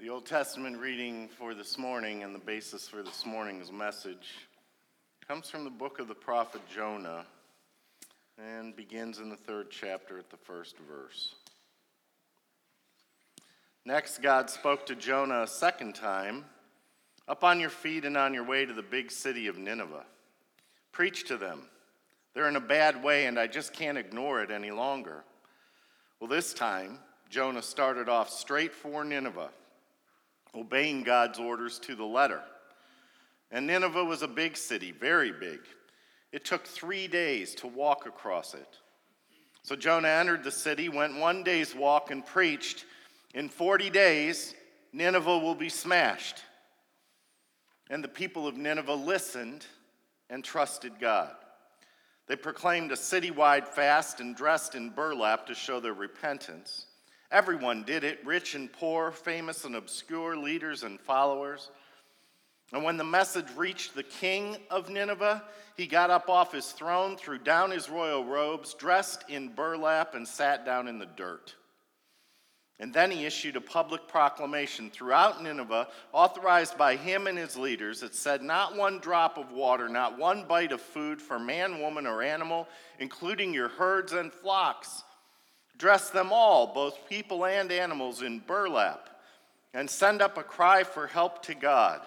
The Old Testament reading for this morning and the basis for this morning's message comes from the book of the prophet Jonah and begins in the third chapter at the first verse. Next, God spoke to Jonah a second time Up on your feet and on your way to the big city of Nineveh. Preach to them. They're in a bad way, and I just can't ignore it any longer. Well, this time, Jonah started off straight for Nineveh obeying God's orders to the letter. And Nineveh was a big city, very big. It took three days to walk across it. So Jonah entered the city, went one day's walk, and preached In 40 days, Nineveh will be smashed. And the people of Nineveh listened and trusted God. They proclaimed a citywide fast and dressed in burlap to show their repentance. Everyone did it, rich and poor, famous and obscure, leaders and followers. And when the message reached the king of Nineveh, he got up off his throne, threw down his royal robes, dressed in burlap, and sat down in the dirt. And then he issued a public proclamation throughout Nineveh, authorized by him and his leaders. that said, Not one drop of water, not one bite of food for man, woman, or animal, including your herds and flocks Dress them all, both people and animals, in burlap, and send up a cry for help to God.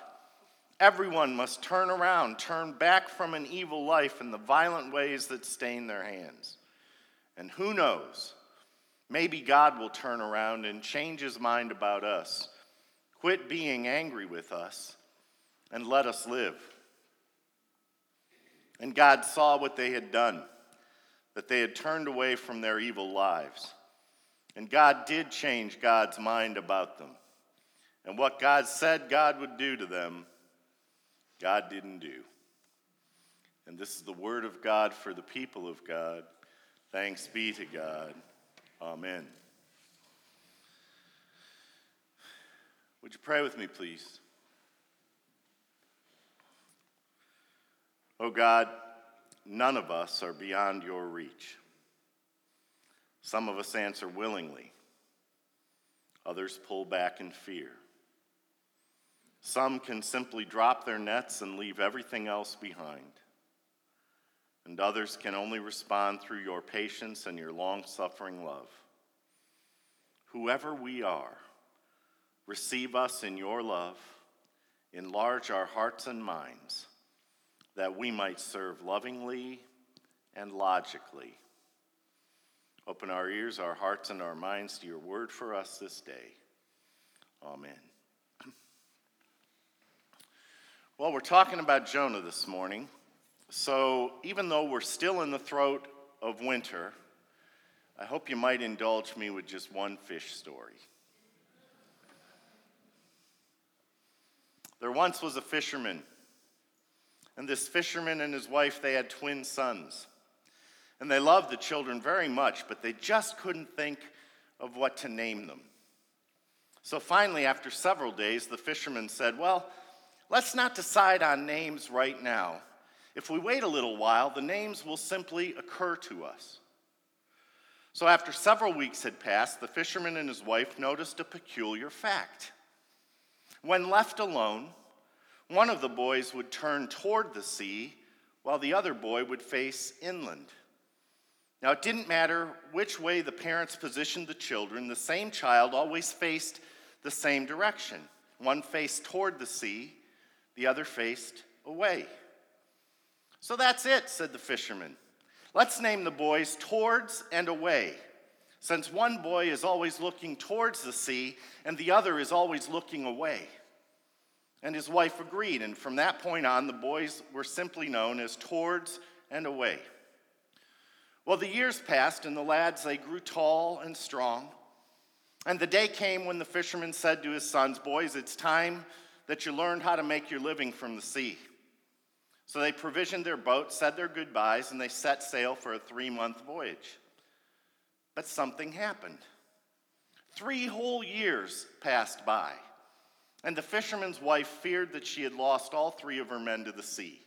Everyone must turn around, turn back from an evil life and the violent ways that stain their hands. And who knows, maybe God will turn around and change his mind about us, quit being angry with us, and let us live. And God saw what they had done that they had turned away from their evil lives. And God did change God's mind about them. And what God said God would do to them, God didn't do. And this is the word of God for the people of God. Thanks be to God. Amen. Would you pray with me, please? Oh God, none of us are beyond your reach. Some of us answer willingly, others pull back in fear. Some can simply drop their nets and leave everything else behind. And others can only respond through your patience and your long suffering love. Whoever we are, receive us in your love, enlarge our hearts and minds that we might serve lovingly and logically. Open our ears, our hearts, and our minds to your word for us this day. Amen. Well, we're talking about Jonah this morning. So, even though we're still in the throat of winter, I hope you might indulge me with just one fish story. There once was a fisherman and this fisherman and his wife, they had twin sons. And they loved the children very much, but they just couldn't think of what to name them. So finally, after several days, the fisherman said, Well, let's not decide on names right now. If we wait a little while, the names will simply occur to us. So after several weeks had passed, the fisherman and his wife noticed a peculiar fact. When left alone, one of the boys would turn toward the sea, while the other boy would face inland. Now, it didn't matter which way the parents positioned the children, the same child always faced the same direction. One faced toward the sea, the other faced away. So that's it, said the fisherman. Let's name the boys towards and away, since one boy is always looking towards the sea and the other is always looking away. And his wife agreed, and from that point on, the boys were simply known as Towards and Away. Well, the years passed, and the lads, they grew tall and strong. And the day came when the fisherman said to his sons, Boys, it's time that you learned how to make your living from the sea. So they provisioned their boat, said their goodbyes, and they set sail for a three month voyage. But something happened. Three whole years passed by. And the fisherman's wife feared that she had lost all three of her men to the sea.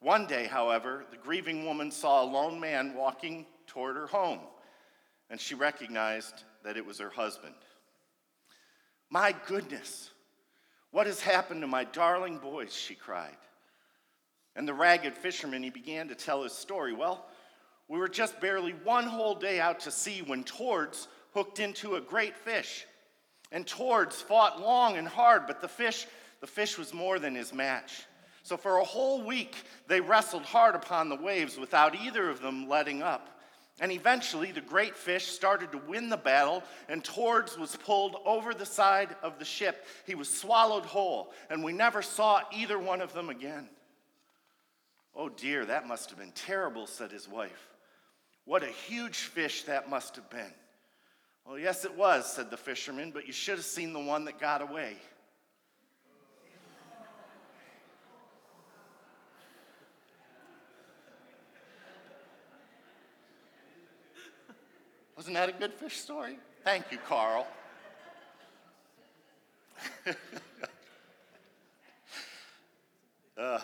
One day, however, the grieving woman saw a lone man walking toward her home, and she recognized that it was her husband. My goodness, what has happened to my darling boys? she cried. And the ragged fisherman, he began to tell his story. Well, we were just barely one whole day out to sea when Towards hooked into a great fish. And Towards fought long and hard, but the fish, the fish was more than his match. So for a whole week, they wrestled hard upon the waves without either of them letting up. And eventually, the great fish started to win the battle, and Towards was pulled over the side of the ship. He was swallowed whole, and we never saw either one of them again. Oh dear, that must have been terrible, said his wife. What a huge fish that must have been. Well, yes, it was, said the fisherman, but you should have seen the one that got away. Wasn't that a good fish story? Thank you, Carl. uh,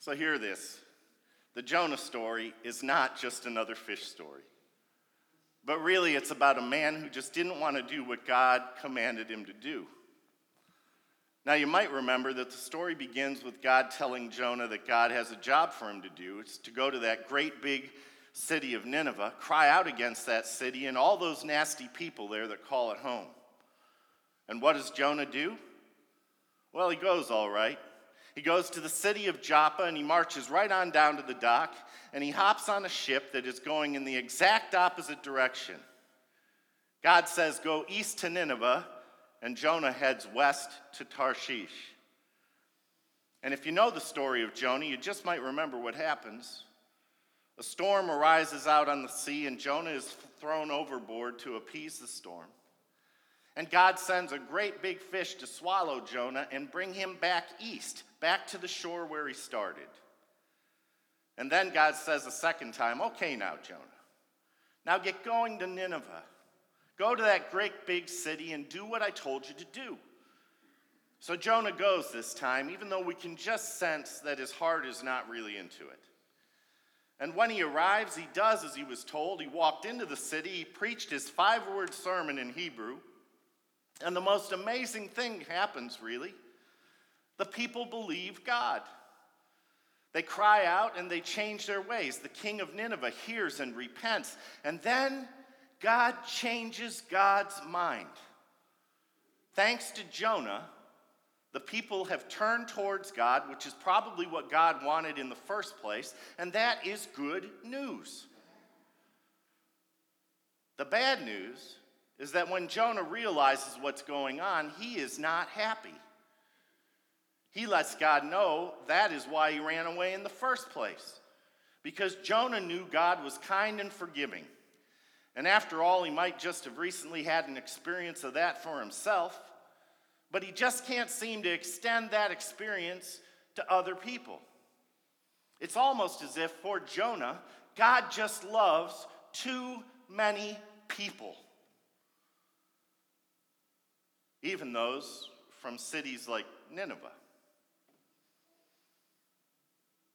so, hear this the Jonah story is not just another fish story, but really it's about a man who just didn't want to do what God commanded him to do. Now, you might remember that the story begins with God telling Jonah that God has a job for him to do. It's to go to that great big city of Nineveh, cry out against that city and all those nasty people there that call it home. And what does Jonah do? Well, he goes all right. He goes to the city of Joppa and he marches right on down to the dock and he hops on a ship that is going in the exact opposite direction. God says, Go east to Nineveh, and Jonah heads west to Tarshish. And if you know the story of Jonah, you just might remember what happens. A storm arises out on the sea, and Jonah is thrown overboard to appease the storm. And God sends a great big fish to swallow Jonah and bring him back east, back to the shore where he started. And then God says a second time, Okay, now, Jonah, now get going to Nineveh. Go to that great big city and do what I told you to do. So Jonah goes this time, even though we can just sense that his heart is not really into it. And when he arrives, he does as he was told. He walked into the city, he preached his five word sermon in Hebrew. And the most amazing thing happens, really. The people believe God. They cry out and they change their ways. The king of Nineveh hears and repents. And then God changes God's mind. Thanks to Jonah, the people have turned towards God, which is probably what God wanted in the first place, and that is good news. The bad news is that when Jonah realizes what's going on, he is not happy. He lets God know that is why he ran away in the first place. Because Jonah knew God was kind and forgiving. And after all, he might just have recently had an experience of that for himself but he just can't seem to extend that experience to other people. It's almost as if for Jonah, God just loves too many people, even those from cities like Nineveh.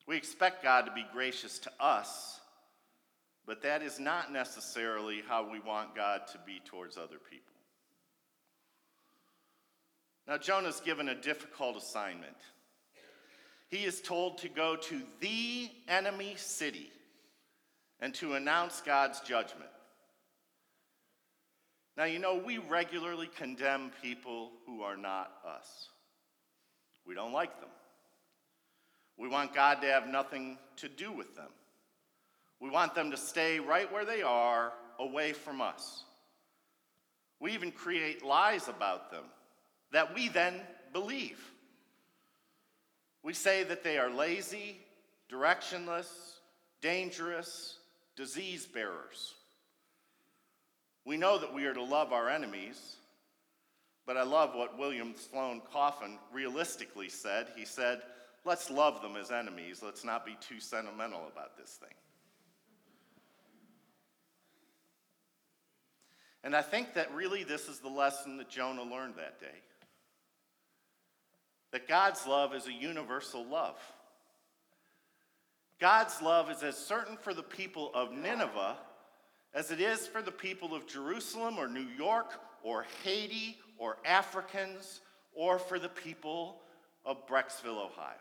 We expect God to be gracious to us, but that is not necessarily how we want God to be towards other people. Now, Jonah's given a difficult assignment. He is told to go to the enemy city and to announce God's judgment. Now, you know, we regularly condemn people who are not us. We don't like them. We want God to have nothing to do with them. We want them to stay right where they are, away from us. We even create lies about them that we then believe. We say that they are lazy, directionless, dangerous, disease bearers. We know that we are to love our enemies, but I love what William Sloane Coffin realistically said. He said, Let's love them as enemies. Let's not be too sentimental about this thing. And I think that really this is the lesson that Jonah learned that day that God's love is a universal love. God's love is as certain for the people of Nineveh as it is for the people of Jerusalem or New York or Haiti or Africans or for the people of Brecksville, Ohio.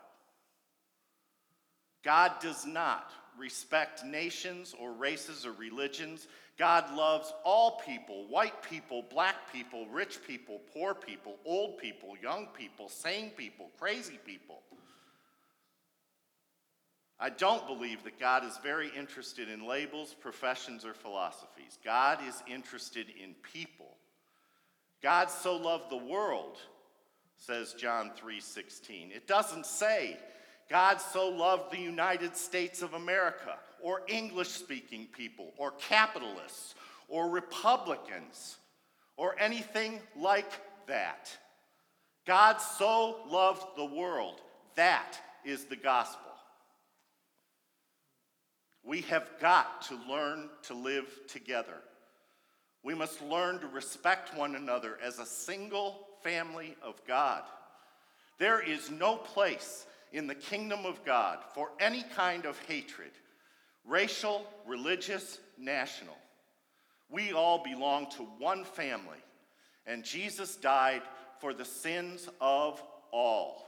God does not respect nations or races or religions. God loves all people white people, black people, rich people, poor people, old people, young people, sane people, crazy people. I don't believe that God is very interested in labels, professions, or philosophies. God is interested in people. God so loved the world, says John 3:16. It doesn't say God so loved the United States of America or English-speaking people or capitalists or Republicans or anything like that. God so loved the world. That is the gospel. We have got to learn to live together. We must learn to respect one another as a single family of God. There is no place in the kingdom of God for any kind of hatred racial, religious, national. We all belong to one family, and Jesus died for the sins of all.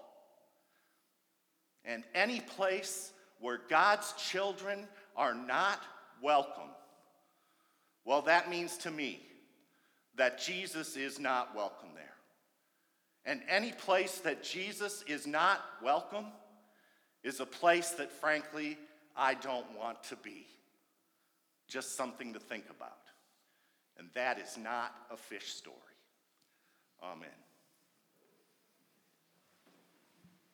And any place where God's children are not welcome, well, that means to me that Jesus is not welcome there. And any place that Jesus is not welcome is a place that, frankly, I don't want to be. Just something to think about. And that is not a fish story. Amen.